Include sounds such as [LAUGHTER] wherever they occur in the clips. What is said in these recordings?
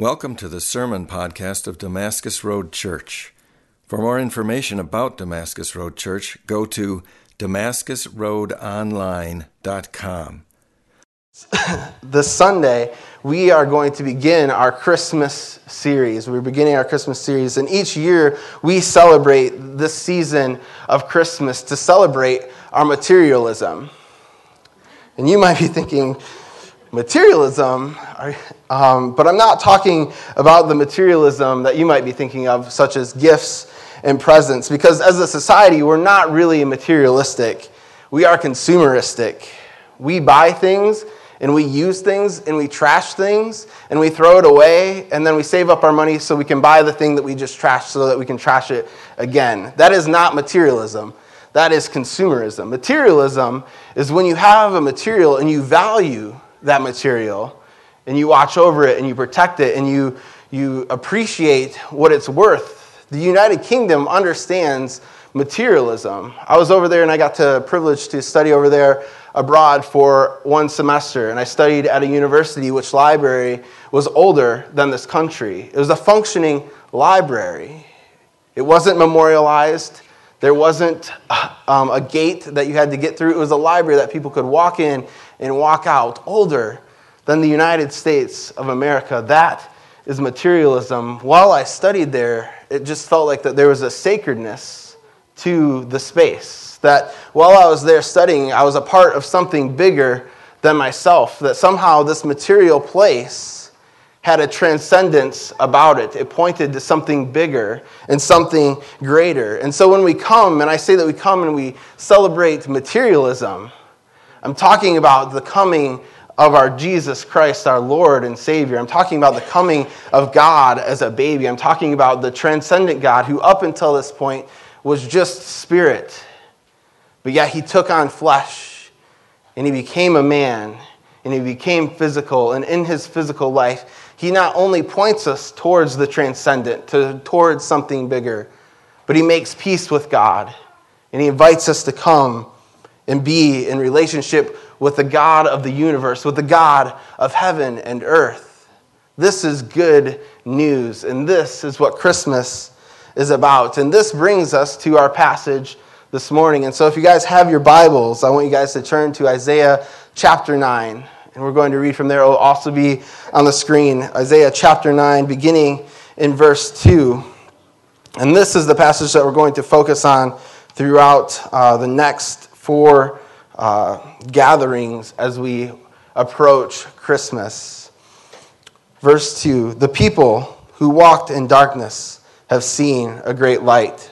Welcome to the sermon podcast of Damascus Road Church. For more information about Damascus Road Church, go to damascusroadonline.com. [COUGHS] this Sunday, we are going to begin our Christmas series. We're beginning our Christmas series, and each year we celebrate this season of Christmas to celebrate our materialism. And you might be thinking, materialism, um, but I'm not talking about the materialism that you might be thinking of, such as gifts and presents, because as a society, we're not really materialistic. We are consumeristic. We buy things and we use things and we trash things and we throw it away and then we save up our money so we can buy the thing that we just trashed so that we can trash it again. That is not materialism. That is consumerism. Materialism is when you have a material and you value that material and you watch over it and you protect it and you, you appreciate what it's worth. The United Kingdom understands materialism. I was over there and I got the privilege to study over there abroad for one semester. And I studied at a university which library was older than this country. It was a functioning library. It wasn't memorialized. There wasn't um, a gate that you had to get through. It was a library that people could walk in and walk out. Older than the United States of America. That is materialism. While I studied there, it just felt like that there was a sacredness to the space. That while I was there studying, I was a part of something bigger than myself. That somehow this material place had a transcendence about it. It pointed to something bigger and something greater. And so when we come, and I say that we come and we celebrate materialism, I'm talking about the coming of our Jesus Christ, our Lord and Savior. I'm talking about the coming of God as a baby. I'm talking about the transcendent God who, up until this point, was just spirit. But yet he took on flesh and he became a man and he became physical. And in his physical life, he not only points us towards the transcendent, to, towards something bigger, but he makes peace with God. And he invites us to come and be in relationship with the God of the universe, with the God of heaven and earth. This is good news, and this is what Christmas is about. And this brings us to our passage this morning. And so, if you guys have your Bibles, I want you guys to turn to Isaiah chapter 9. And we're going to read from there. It will also be on the screen Isaiah chapter 9, beginning in verse 2. And this is the passage that we're going to focus on throughout uh, the next four uh, gatherings as we approach Christmas. Verse 2 The people who walked in darkness have seen a great light.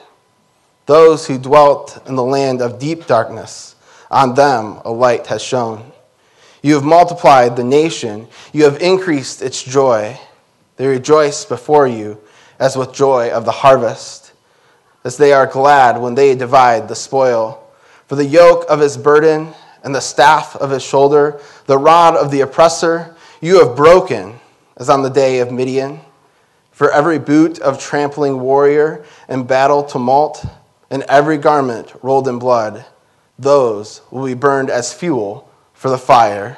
Those who dwelt in the land of deep darkness, on them a light has shone. You have multiplied the nation, you have increased its joy. They rejoice before you as with joy of the harvest, as they are glad when they divide the spoil. For the yoke of his burden and the staff of his shoulder, the rod of the oppressor, you have broken, as on the day of Midian. For every boot of trampling warrior and battle tumult, and every garment rolled in blood, those will be burned as fuel for the fire.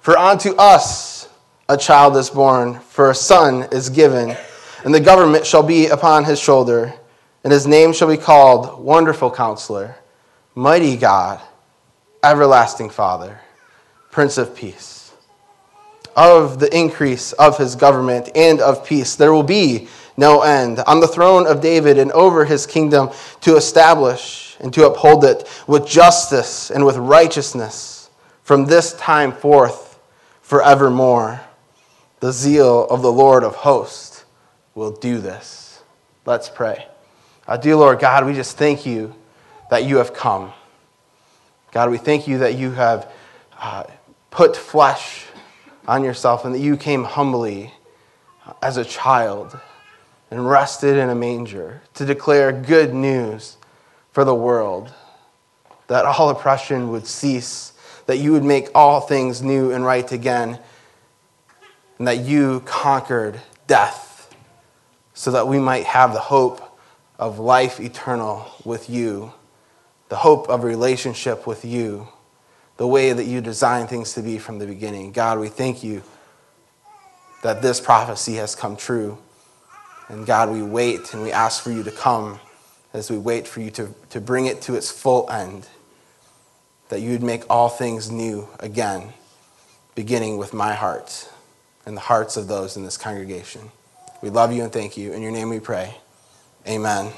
For unto us a child is born, for a son is given, and the government shall be upon his shoulder, and his name shall be called Wonderful Counselor, Mighty God, Everlasting Father, Prince of Peace. Of the increase of his government and of peace, there will be no end on the throne of David and over his kingdom to establish and to uphold it with justice and with righteousness from this time forth forevermore. The zeal of the Lord of hosts will do this. Let's pray. Uh, dear Lord God, we just thank you that you have come. God, we thank you that you have uh, put flesh on yourself and that you came humbly as a child and rested in a manger to declare good news for the world, that all oppression would cease that you would make all things new and right again, and that you conquered death so that we might have the hope of life eternal with you, the hope of relationship with you, the way that you designed things to be from the beginning. God, we thank you that this prophecy has come true. And God, we wait and we ask for you to come as we wait for you to, to bring it to its full end, that you would make all things new again, beginning with my heart and the hearts of those in this congregation. We love you and thank you. In your name we pray. Amen.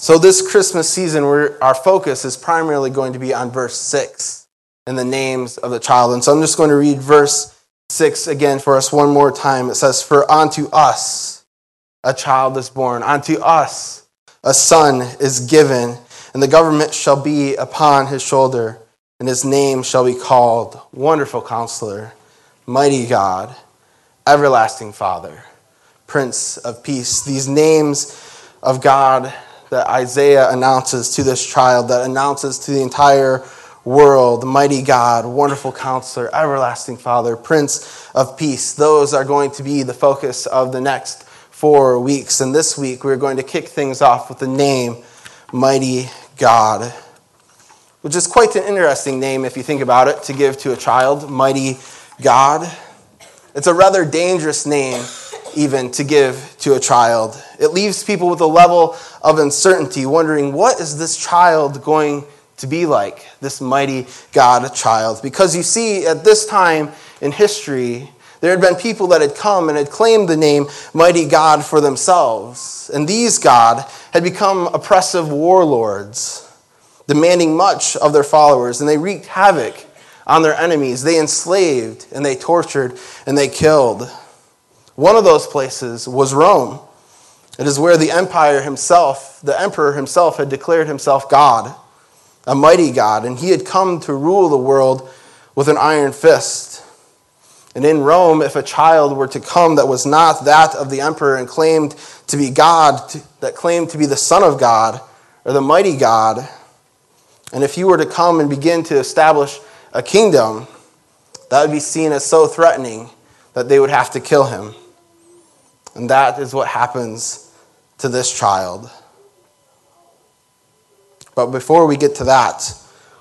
So, this Christmas season, our focus is primarily going to be on verse 6 and the names of the child. And so, I'm just going to read verse 6 again for us one more time. It says, For unto us a child is born, unto us a son is given, and the government shall be upon his shoulder, and his name shall be called Wonderful Counselor, Mighty God, Everlasting Father, Prince of Peace. These names of God that Isaiah announces to this child, that announces to the entire world, mighty God, wonderful counselor, everlasting Father, Prince of Peace. Those are going to be the focus of the next four weeks. And this week, we're going to kick things off with the name Mighty God, which is quite an interesting name if you think about it to give to a child, Mighty God. It's a rather dangerous name even to give to a child. It leaves people with a level of uncertainty, wondering what is this child going to be like, this mighty God child? Because you see, at this time in history, there had been people that had come and had claimed the name Mighty God for themselves. And these God had become oppressive warlords, demanding much of their followers, and they wreaked havoc on their enemies. They enslaved and they tortured and they killed. One of those places was Rome. It is where the empire himself, the emperor himself, had declared himself God, a mighty God, and he had come to rule the world with an iron fist. And in Rome, if a child were to come that was not that of the emperor and claimed to be God, that claimed to be the Son of God or the mighty God, and if you were to come and begin to establish a kingdom, that would be seen as so threatening that they would have to kill him. And that is what happens to this child. But before we get to that,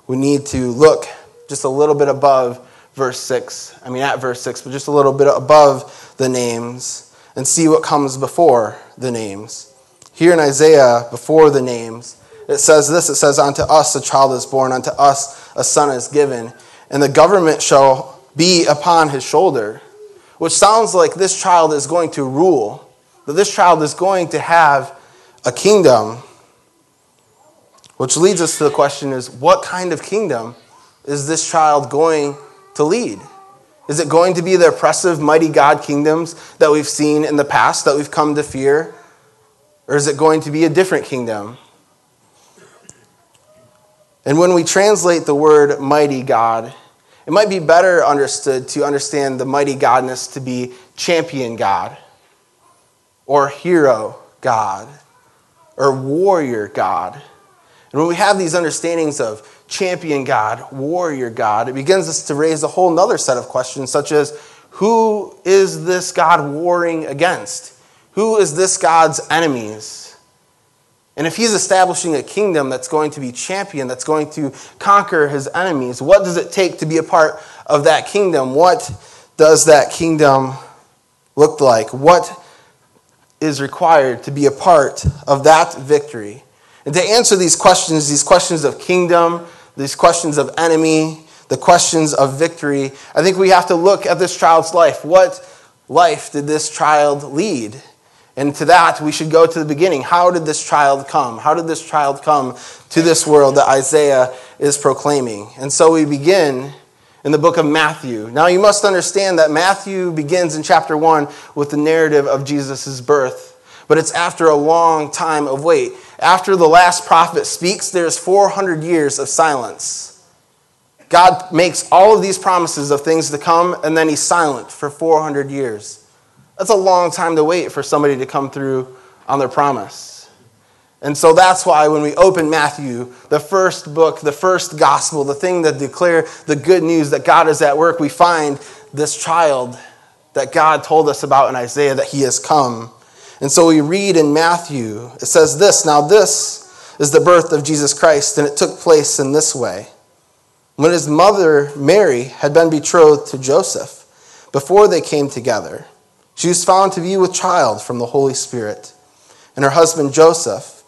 we need to look just a little bit above verse 6. I mean, at verse 6, but just a little bit above the names and see what comes before the names. Here in Isaiah, before the names, it says this it says, Unto us a child is born, unto us a son is given, and the government shall be upon his shoulder which sounds like this child is going to rule, that this child is going to have a kingdom. Which leads us to the question is what kind of kingdom is this child going to lead? Is it going to be the oppressive, mighty God kingdoms that we've seen in the past, that we've come to fear? Or is it going to be a different kingdom? And when we translate the word mighty God it might be better understood to understand the mighty godness to be champion God, or hero God, or warrior God. And when we have these understandings of champion God, warrior God, it begins us to raise a whole other set of questions, such as who is this God warring against? Who is this God's enemies? And if he's establishing a kingdom that's going to be champion, that's going to conquer his enemies, what does it take to be a part of that kingdom? What does that kingdom look like? What is required to be a part of that victory? And to answer these questions, these questions of kingdom, these questions of enemy, the questions of victory, I think we have to look at this child's life. What life did this child lead? And to that, we should go to the beginning. How did this child come? How did this child come to this world that Isaiah is proclaiming? And so we begin in the book of Matthew. Now, you must understand that Matthew begins in chapter 1 with the narrative of Jesus' birth, but it's after a long time of wait. After the last prophet speaks, there's 400 years of silence. God makes all of these promises of things to come, and then he's silent for 400 years. That's a long time to wait for somebody to come through on their promise. And so that's why when we open Matthew, the first book, the first gospel, the thing that declare the good news that God is at work, we find this child that God told us about in Isaiah that he has come. And so we read in Matthew, it says this Now, this is the birth of Jesus Christ, and it took place in this way. When his mother, Mary, had been betrothed to Joseph, before they came together, she was found to be with child from the Holy Spirit. And her husband Joseph,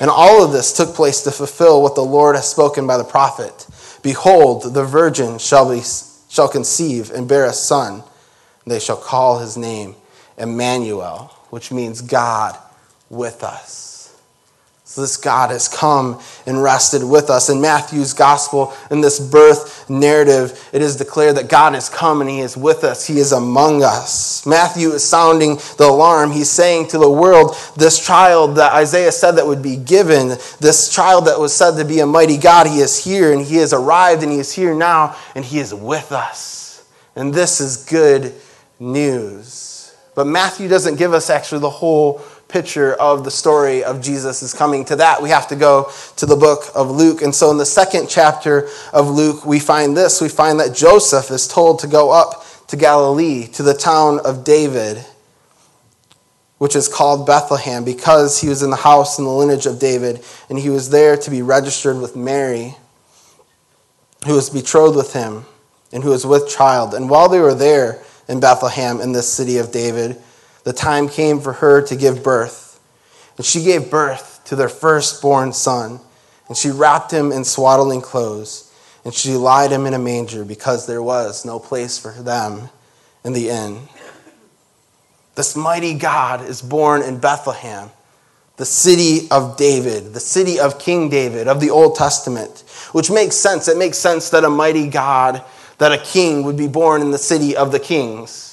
And all of this took place to fulfill what the Lord has spoken by the prophet. Behold, the virgin shall, be, shall conceive and bear a son, they shall call his name Emmanuel which means God with us. So this God has come and rested with us. In Matthew's gospel, in this birth narrative, it is declared that God has come and he is with us. He is among us. Matthew is sounding the alarm. He's saying to the world, this child that Isaiah said that would be given, this child that was said to be a mighty God, he is here and he has arrived and he is here now and he is with us. And this is good news. But Matthew doesn't give us actually the whole picture of the story of Jesus is coming. To that, we have to go to the book of Luke. And so in the second chapter of Luke, we find this we find that Joseph is told to go up to Galilee, to the town of David, which is called Bethlehem, because he was in the house in the lineage of David, and he was there to be registered with Mary, who was betrothed with him and who was with child. And while they were there, in Bethlehem in this city of David, the time came for her to give birth. And she gave birth to their firstborn son. And she wrapped him in swaddling clothes. And she laid him in a manger because there was no place for them in the inn. This mighty God is born in Bethlehem, the city of David, the city of King David of the Old Testament, which makes sense. It makes sense that a mighty God that a king would be born in the city of the kings.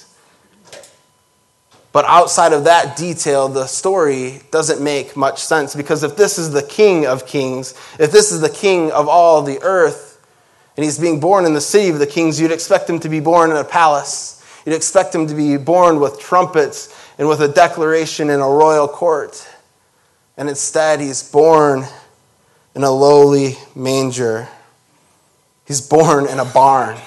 But outside of that detail, the story doesn't make much sense because if this is the king of kings, if this is the king of all the earth, and he's being born in the city of the kings, you'd expect him to be born in a palace. You'd expect him to be born with trumpets and with a declaration in a royal court. And instead, he's born in a lowly manger. He's born in a barn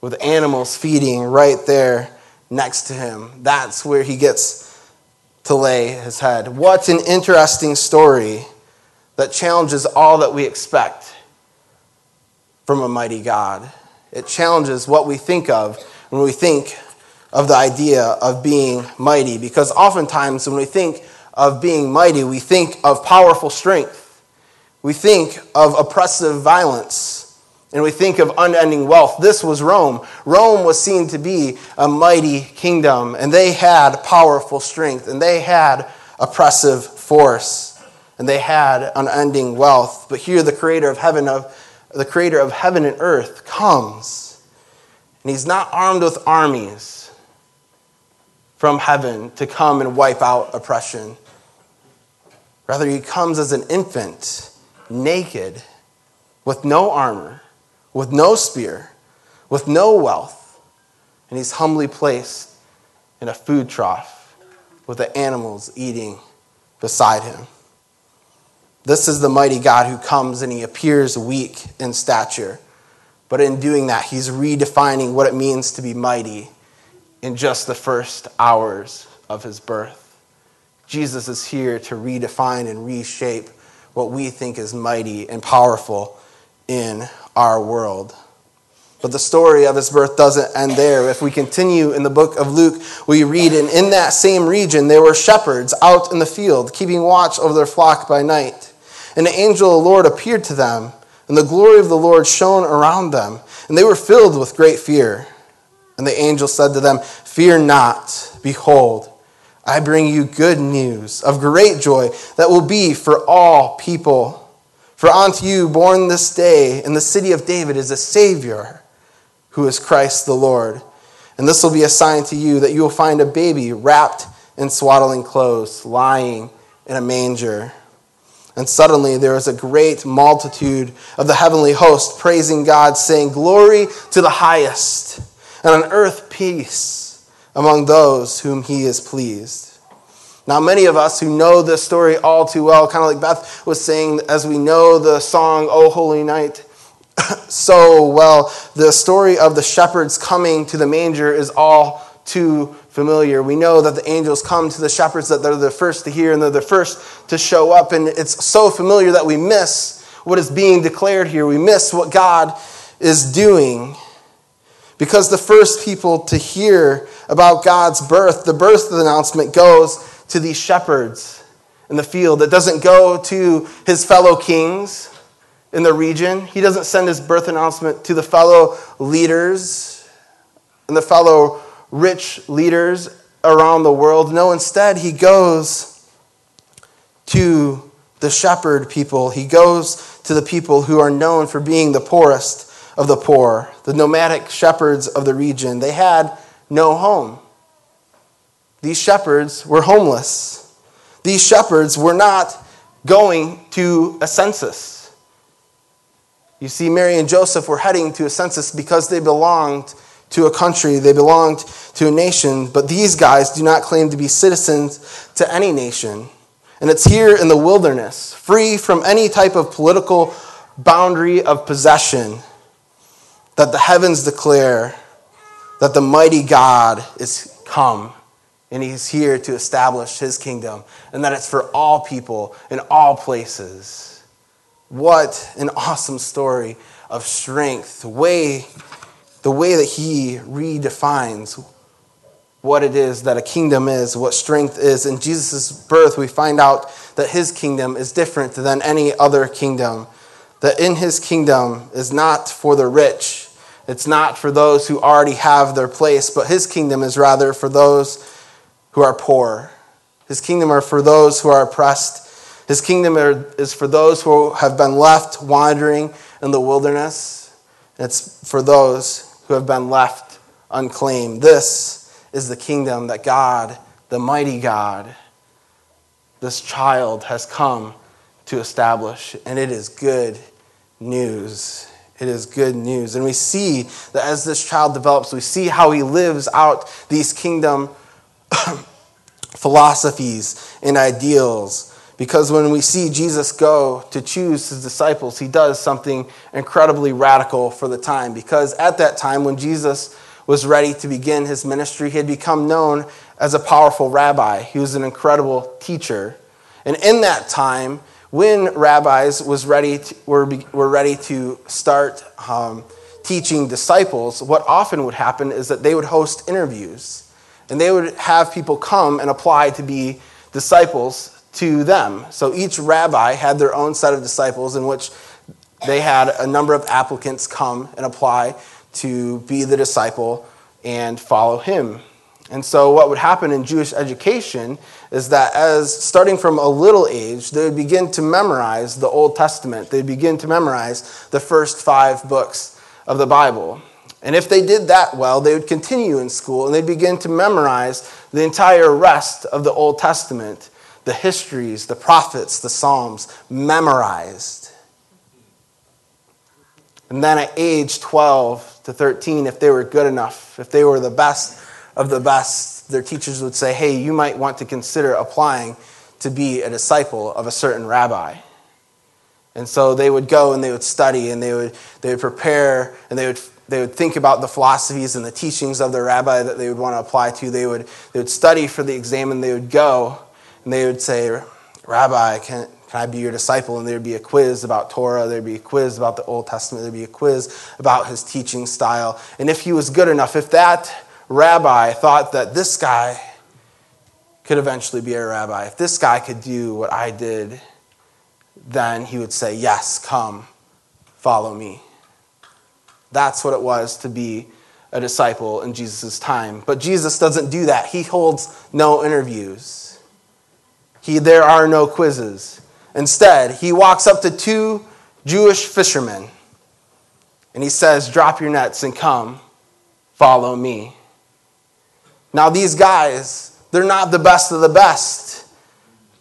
with animals feeding right there next to him. That's where he gets to lay his head. What an interesting story that challenges all that we expect from a mighty God. It challenges what we think of when we think of the idea of being mighty, because oftentimes when we think of being mighty, we think of powerful strength. We think of oppressive violence and we think of unending wealth. This was Rome. Rome was seen to be a mighty kingdom, and they had powerful strength, and they had oppressive force, and they had unending wealth. But here the creator of heaven of the creator of heaven and earth comes. And he's not armed with armies from heaven to come and wipe out oppression. Rather, he comes as an infant, naked, with no armor with no spear, with no wealth, and he's humbly placed in a food trough with the animals eating beside him. This is the mighty God who comes and he appears weak in stature. But in doing that, he's redefining what it means to be mighty in just the first hours of his birth. Jesus is here to redefine and reshape what we think is mighty and powerful in our world. But the story of his birth doesn't end there. If we continue in the book of Luke, we read, and in that same region there were shepherds out in the field, keeping watch over their flock by night. And the angel of the Lord appeared to them, and the glory of the Lord shone around them, and they were filled with great fear. And the angel said to them, Fear not, behold, I bring you good news of great joy that will be for all people. For unto you, born this day in the city of David, is a Savior who is Christ the Lord. And this will be a sign to you that you will find a baby wrapped in swaddling clothes, lying in a manger. And suddenly there was a great multitude of the heavenly host praising God, saying, Glory to the highest, and on earth peace among those whom he is pleased. Now, many of us who know this story all too well, kind of like Beth was saying, as we know the song, O Holy Night, [COUGHS] so well, the story of the shepherds coming to the manger is all too familiar. We know that the angels come to the shepherds, that they're the first to hear and they're the first to show up. And it's so familiar that we miss what is being declared here. We miss what God is doing. Because the first people to hear about God's birth, the birth announcement goes to these shepherds in the field. It doesn't go to his fellow kings in the region. He doesn't send his birth announcement to the fellow leaders and the fellow rich leaders around the world. No, instead, he goes to the shepherd people. He goes to the people who are known for being the poorest of the poor, the nomadic shepherds of the region. They had no home. These shepherds were homeless. These shepherds were not going to a census. You see, Mary and Joseph were heading to a census because they belonged to a country, they belonged to a nation, but these guys do not claim to be citizens to any nation. And it's here in the wilderness, free from any type of political boundary of possession, that the heavens declare that the mighty God is come and he's here to establish his kingdom and that it's for all people in all places. What an awesome story of strength, the way, the way that he redefines what it is that a kingdom is, what strength is. In Jesus' birth, we find out that his kingdom is different than any other kingdom. That in his kingdom is not for the rich, it's not for those who already have their place, but his kingdom is rather for those who are poor. His kingdom are for those who are oppressed. His kingdom is for those who have been left wandering in the wilderness. It's for those who have been left unclaimed. This is the kingdom that God, the mighty God, this child has come to establish, and it is good news. It is good news. And we see that as this child develops, we see how he lives out these kingdom [COUGHS] philosophies and ideals. Because when we see Jesus go to choose his disciples, he does something incredibly radical for the time. Because at that time, when Jesus was ready to begin his ministry, he had become known as a powerful rabbi. He was an incredible teacher. And in that time, when rabbis was ready to, were, were ready to start um, teaching disciples, what often would happen is that they would host interviews. And they would have people come and apply to be disciples to them. So each rabbi had their own set of disciples in which they had a number of applicants come and apply to be the disciple and follow him. And so, what would happen in Jewish education is that as starting from a little age, they would begin to memorize the Old Testament. They'd begin to memorize the first five books of the Bible. And if they did that well, they would continue in school and they'd begin to memorize the entire rest of the Old Testament the histories, the prophets, the Psalms, memorized. And then at age 12 to 13, if they were good enough, if they were the best of the best, their teachers would say, hey, you might want to consider applying to be a disciple of a certain rabbi. And so they would go and they would study and they would, they would prepare and they would they would think about the philosophies and the teachings of the rabbi that they would want to apply to. They would, they would study for the exam and they would go and they would say, Rabbi, can, can I be your disciple? And there'd be a quiz about Torah, there'd be a quiz about the Old Testament, there'd be a quiz about his teaching style. And if he was good enough, if that rabbi thought that this guy could eventually be a rabbi, if this guy could do what I did, then he would say, Yes, come, follow me. That's what it was to be a disciple in Jesus' time. But Jesus doesn't do that. He holds no interviews. He, there are no quizzes. Instead, he walks up to two Jewish fishermen and he says, Drop your nets and come, follow me. Now, these guys, they're not the best of the best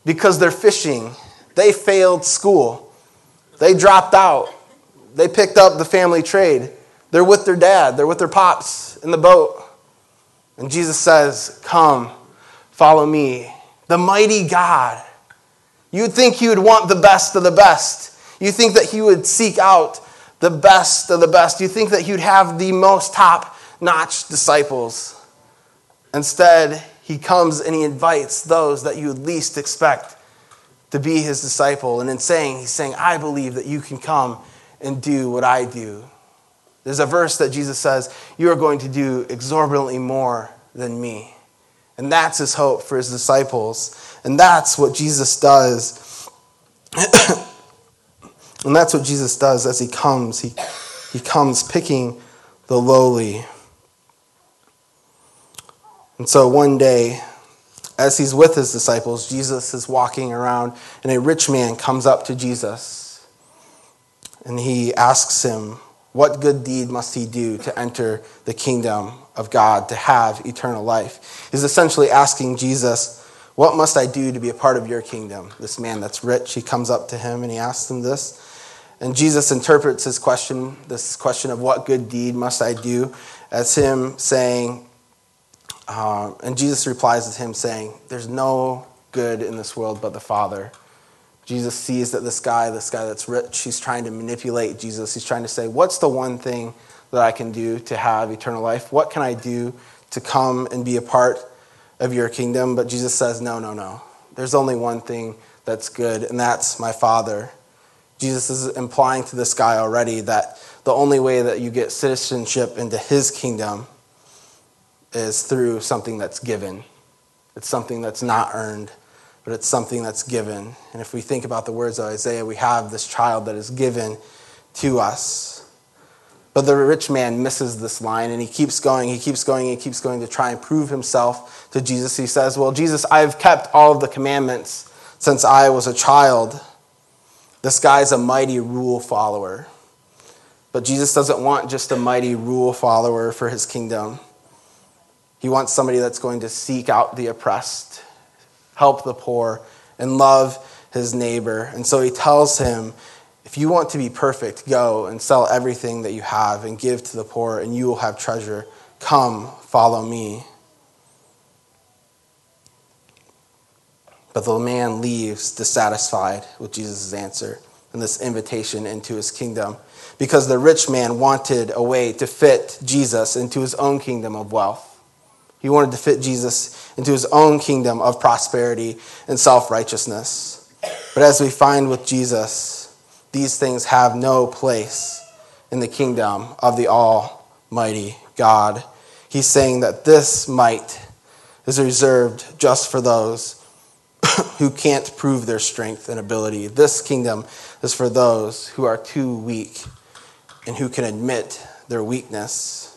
because they're fishing. They failed school, they dropped out, they picked up the family trade. They're with their dad, they're with their pops in the boat. And Jesus says, Come, follow me. The mighty God. You'd think he would want the best of the best. You think that he would seek out the best of the best. You think that he would have the most top notch disciples. Instead, he comes and he invites those that you would least expect to be his disciple. And in saying, he's saying, I believe that you can come and do what I do. There's a verse that Jesus says, You are going to do exorbitantly more than me. And that's his hope for his disciples. And that's what Jesus does. [COUGHS] and that's what Jesus does as he comes. He, he comes picking the lowly. And so one day, as he's with his disciples, Jesus is walking around, and a rich man comes up to Jesus. And he asks him, What good deed must he do to enter the kingdom of God, to have eternal life? He's essentially asking Jesus, What must I do to be a part of your kingdom? This man that's rich, he comes up to him and he asks him this. And Jesus interprets his question, this question of what good deed must I do, as him saying, uh, and Jesus replies to him saying, There's no good in this world but the Father. Jesus sees that this guy, this guy that's rich, he's trying to manipulate Jesus. He's trying to say, What's the one thing that I can do to have eternal life? What can I do to come and be a part of your kingdom? But Jesus says, No, no, no. There's only one thing that's good, and that's my Father. Jesus is implying to this guy already that the only way that you get citizenship into his kingdom is through something that's given. It's something that's not earned, but it's something that's given. And if we think about the words of Isaiah, we have this child that is given to us. But the rich man misses this line and he keeps going, he keeps going, he keeps going to try and prove himself to Jesus. He says, Well, Jesus, I've kept all of the commandments since I was a child. This guy's a mighty rule follower. But Jesus doesn't want just a mighty rule follower for his kingdom. He wants somebody that's going to seek out the oppressed, help the poor, and love his neighbor. And so he tells him, if you want to be perfect, go and sell everything that you have and give to the poor, and you will have treasure. Come, follow me. But the man leaves dissatisfied with Jesus' answer and this invitation into his kingdom because the rich man wanted a way to fit Jesus into his own kingdom of wealth. He wanted to fit Jesus into his own kingdom of prosperity and self righteousness. But as we find with Jesus, these things have no place in the kingdom of the Almighty God. He's saying that this might is reserved just for those [COUGHS] who can't prove their strength and ability. This kingdom is for those who are too weak and who can admit their weakness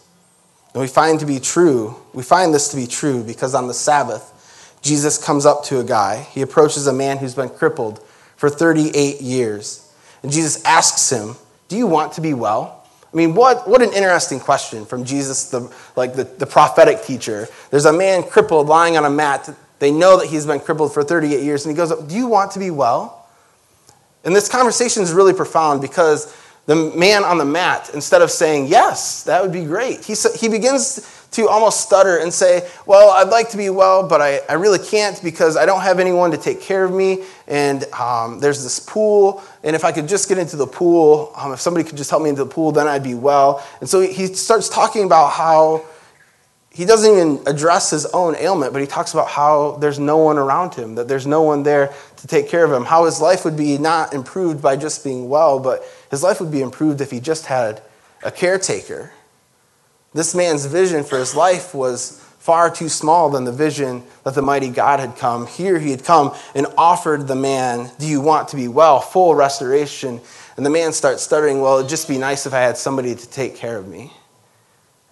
and we find to be true, we find this to be true because on the Sabbath, Jesus comes up to a guy. He approaches a man who's been crippled for 38 years. And Jesus asks him, Do you want to be well? I mean, what, what an interesting question from Jesus, the, like the, the prophetic teacher. There's a man crippled lying on a mat. They know that he's been crippled for 38 years. And he goes, Do you want to be well? And this conversation is really profound because the man on the mat, instead of saying, Yes, that would be great, he, he begins to almost stutter and say, Well, I'd like to be well, but I, I really can't because I don't have anyone to take care of me. And um, there's this pool. And if I could just get into the pool, um, if somebody could just help me into the pool, then I'd be well. And so he starts talking about how he doesn't even address his own ailment, but he talks about how there's no one around him, that there's no one there to take care of him, how his life would be not improved by just being well, but his life would be improved if he just had a caretaker. This man's vision for his life was far too small than the vision that the mighty God had come. Here he had come and offered the man, Do you want to be well? Full restoration. And the man starts stuttering, Well, it'd just be nice if I had somebody to take care of me.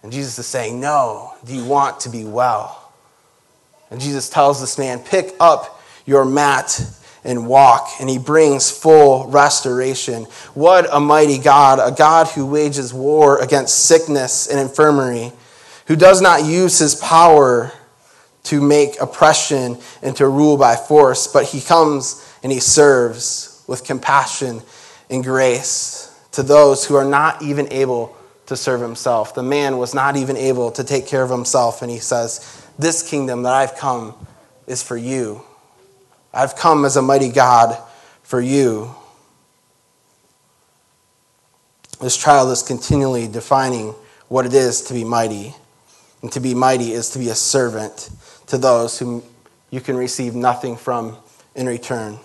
And Jesus is saying, No, do you want to be well? And Jesus tells this man, Pick up your mat and walk, and he brings full restoration. What a mighty God, a God who wages war against sickness and infirmity, who does not use his power to make oppression and to rule by force, but he comes and he serves with compassion and grace to those who are not even able to serve himself. The man was not even able to take care of himself. And he says, This kingdom that I've come is for you. I've come as a mighty God for you. This child is continually defining what it is to be mighty. And to be mighty is to be a servant to those whom you can receive nothing from in return.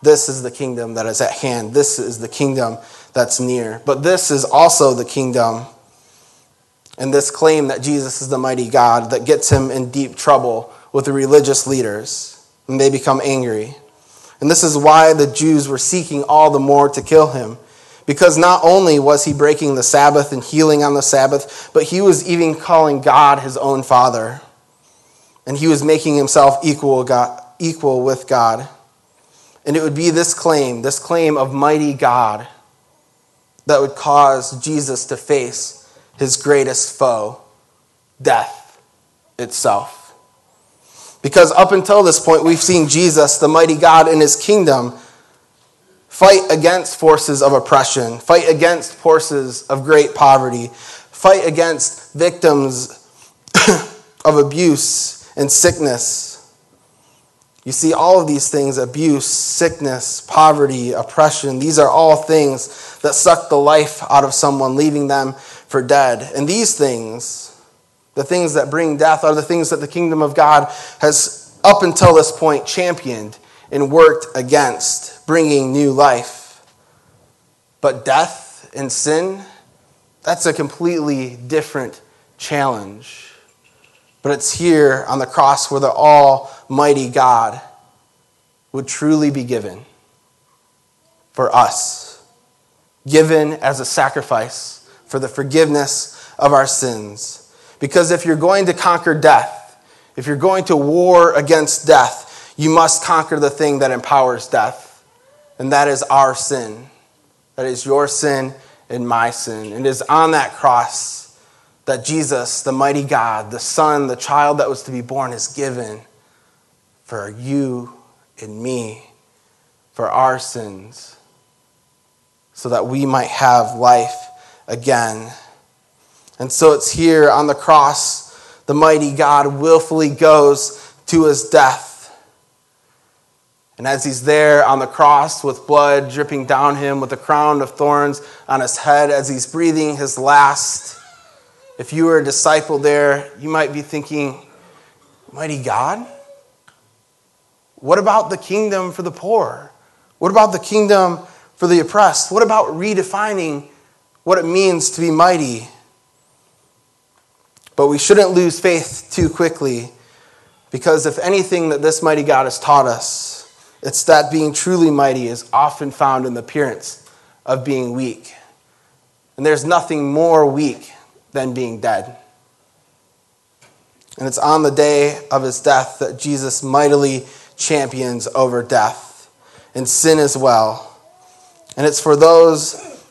This is the kingdom that is at hand. This is the kingdom that's near. But this is also the kingdom and this claim that Jesus is the mighty God that gets him in deep trouble with the religious leaders, and they become angry. And this is why the Jews were seeking all the more to kill him. Because not only was he breaking the Sabbath and healing on the Sabbath, but he was even calling God his own Father. And he was making himself equal, God, equal with God. And it would be this claim, this claim of mighty God, that would cause Jesus to face his greatest foe, death itself. Because up until this point, we've seen Jesus, the mighty God, in his kingdom, fight against forces of oppression, fight against forces of great poverty, fight against victims [COUGHS] of abuse and sickness. You see, all of these things abuse, sickness, poverty, oppression these are all things that suck the life out of someone, leaving them for dead. And these things, the things that bring death, are the things that the kingdom of God has, up until this point, championed and worked against, bringing new life. But death and sin, that's a completely different challenge. But it's here on the cross where the Almighty God would truly be given for us, given as a sacrifice for the forgiveness of our sins. Because if you're going to conquer death, if you're going to war against death, you must conquer the thing that empowers death, and that is our sin. That is your sin and my sin. And it is on that cross that Jesus, the mighty God, the Son, the child that was to be born, is given for you and me, for our sins, so that we might have life again. And so it's here on the cross, the mighty God willfully goes to his death. And as he's there on the cross with blood dripping down him, with a crown of thorns on his head, as he's breathing his last, if you were a disciple there, you might be thinking, Mighty God? What about the kingdom for the poor? What about the kingdom for the oppressed? What about redefining what it means to be mighty? But we shouldn't lose faith too quickly because if anything that this mighty God has taught us, it's that being truly mighty is often found in the appearance of being weak. And there's nothing more weak than being dead. And it's on the day of his death that Jesus mightily champions over death and sin as well. And it's for those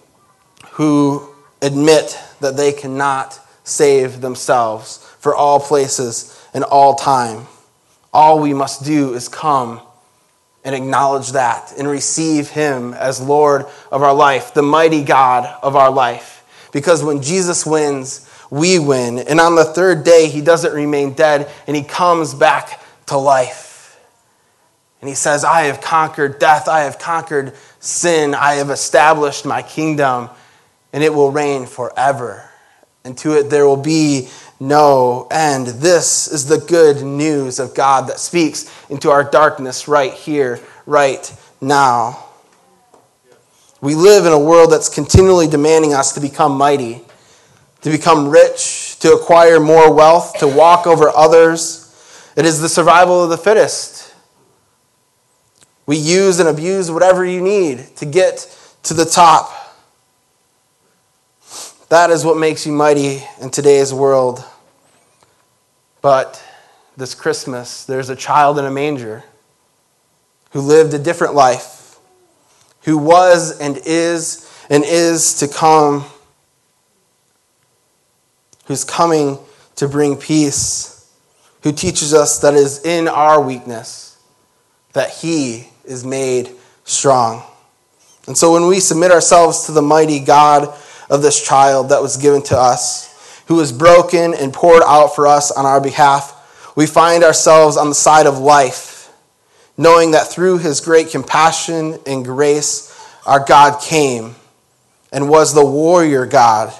who admit that they cannot save themselves for all places and all time. All we must do is come and acknowledge that and receive Him as Lord of our life, the mighty God of our life. Because when Jesus wins, we win. And on the third day, he doesn't remain dead and he comes back to life. And he says, I have conquered death, I have conquered sin, I have established my kingdom, and it will reign forever. And to it there will be no end. This is the good news of God that speaks into our darkness right here, right now. We live in a world that's continually demanding us to become mighty, to become rich, to acquire more wealth, to walk over others. It is the survival of the fittest. We use and abuse whatever you need to get to the top. That is what makes you mighty in today's world. But this Christmas, there's a child in a manger who lived a different life who was and is and is to come, who's coming to bring peace, who teaches us that it is in our weakness that he is made strong. And so when we submit ourselves to the mighty God of this child that was given to us, who was broken and poured out for us on our behalf, we find ourselves on the side of life, knowing that through his great compassion and grace, our God came and was the warrior God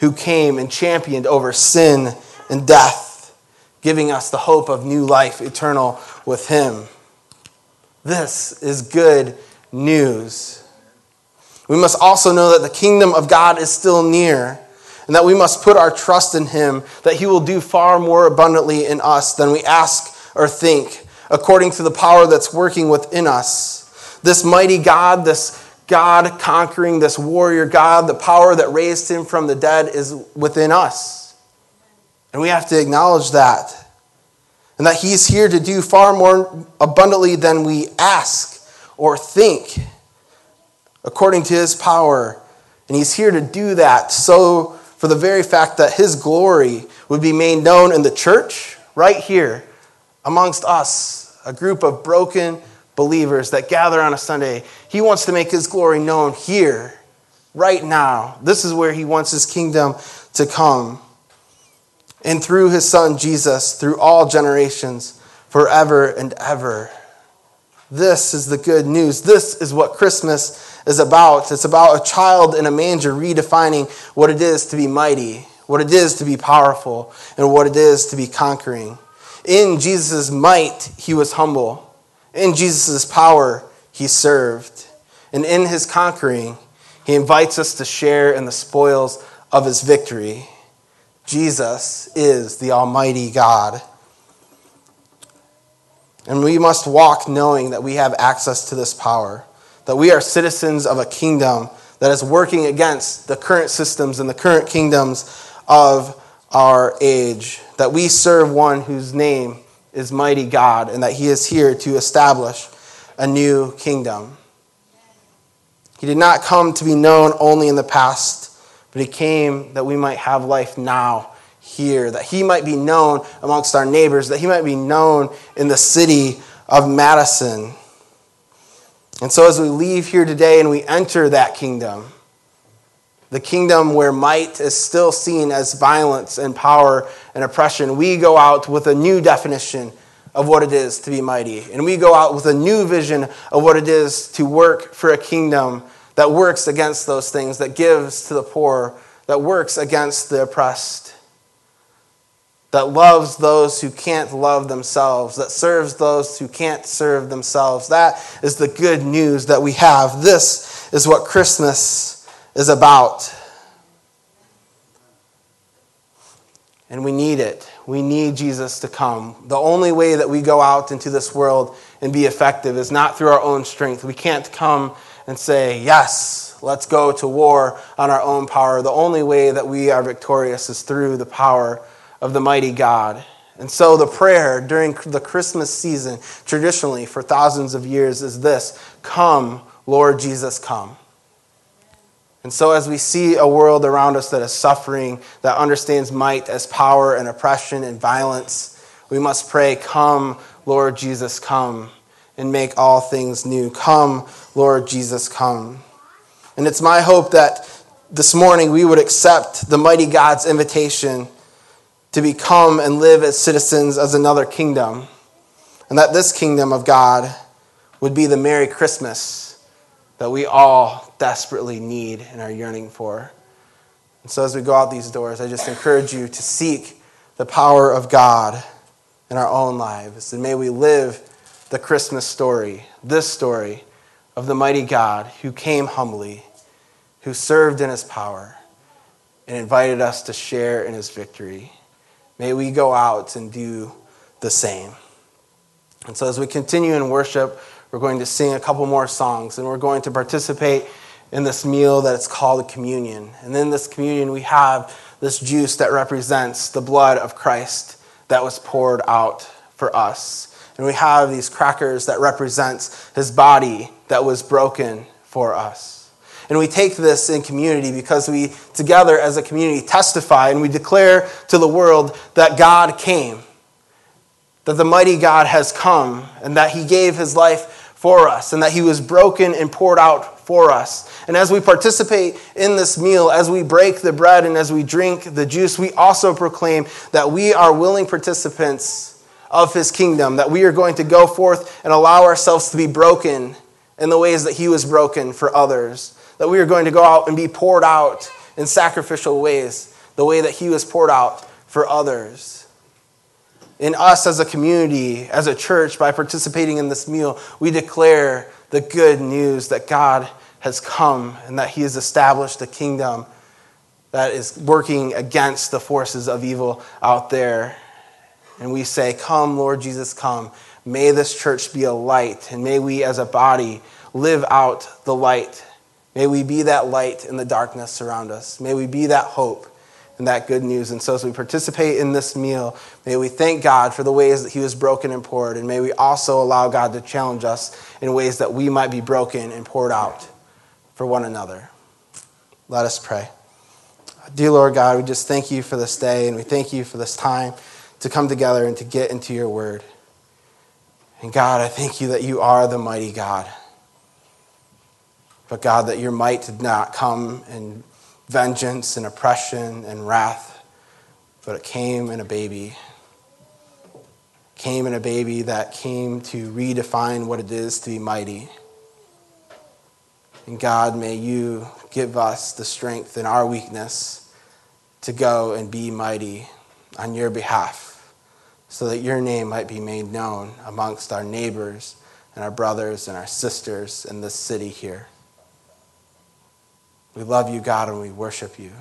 who came and championed over sin and death, giving us the hope of new life eternal with him. This is good news. We must also know that the kingdom of God is still near and that we must put our trust in him, that he will do far more abundantly in us than we ask or think, according to the power that's working within us. This mighty God, this God conquering, this warrior God, the power that raised him from the dead is within us. And we have to acknowledge that. And that he's here to do far more abundantly than we ask or think, according to his power. And he's here to do that so for the very fact that his glory would be made known in the church, right here, amongst us, a group of broken believers that gather on a Sunday. He wants to make his glory known here, right now. This is where he wants his kingdom to come. And through his son Jesus, through all generations, forever and ever. This is the good news. This is what Christmas is about. It's about a child in a manger redefining what it is to be mighty, what it is to be powerful, and what it is to be conquering. In Jesus' might, he was humble. In Jesus' power, he served. And in his conquering, he invites us to share in the spoils of his victory. Jesus is the Almighty God. And we must walk knowing that we have access to this power, that we are citizens of a kingdom that is working against the current systems and the current kingdoms of our age, that we serve one whose name is mighty God, and that he is here to establish a new kingdom. He did not come to be known only in the past, but he came that we might have life now here, that he might be known amongst our neighbors, that he might be known in the city of Madison. And so, as we leave here today and we enter that kingdom, the kingdom where might is still seen as violence and power and oppression, we go out with a new definition of what it is to be mighty. And we go out with a new vision of what it is to work for a kingdom that works against those things, that gives to the poor, that works against the oppressed that loves those who can't love themselves, that serves those who can't serve themselves. That is the good news that we have. This is what Christmas is about. And we need it. We need Jesus to come. The only way that we go out into this world and be effective is not through our own strength. We can't come and say, Yes, let's go to war on our own power. The only way that we are victorious is through the power of the mighty God. And so the prayer during the Christmas season, traditionally for thousands of years, is this Come, Lord Jesus, come. And so, as we see a world around us that is suffering, that understands might as power and oppression and violence, we must pray, Come, Lord Jesus, come, and make all things new. Come, Lord Jesus, come. And it's my hope that this morning we would accept the mighty God's invitation to become and live as citizens as another kingdom, and that this kingdom of God would be the Merry Christmas that we all desperately need and are yearning for. And so, as we go out these doors, I just encourage you to seek the power of God in our own lives. And may we live the Christmas story, this story of the mighty God who came humbly, who served in his power, and invited us to share in his victory. May we go out and do the same. And so, as we continue in worship, we're going to sing a couple more songs and we're going to participate in this meal that's called communion. And in this communion, we have this juice that represents the blood of Christ that was poured out for us. And we have these crackers that represents his body that was broken for us. And we take this in community because we, together as a community, testify and we declare to the world that God came, that the mighty God has come, and that he gave his life for us, and that he was broken and poured out for us. And as we participate in this meal, as we break the bread and as we drink the juice, we also proclaim that we are willing participants of his kingdom, that we are going to go forth and allow ourselves to be broken in the ways that he was broken for others, that we are going to go out and be poured out in sacrificial ways, the way that he was poured out for others. In us as a community, as a church, by participating in this meal, we declare the good news that God has come and that he has established a kingdom that is working against the forces of evil out there. And we say, Come, Lord Jesus, come. May this church be a light, and may we as a body live out the light. May we be that light in the darkness around us. May we be that hope and that good news. And so, as we participate in this meal, may we thank God for the ways that He was broken and poured, and may we also allow God to challenge us in ways that we might be broken and poured out for one another. Let us pray. Dear Lord God, we just thank you for this day, and we thank you for this time to come together and to get into your word. And God, I thank you that you are the mighty God. But God, that your might did not come in vengeance and oppression and wrath, but it came in a baby. Came in a baby that came to redefine what it is to be mighty. And God, may you give us the strength in our weakness to go and be mighty on your behalf so that your name might be made known amongst our neighbors and our brothers and our sisters in this city here. We love you, God, and we worship you.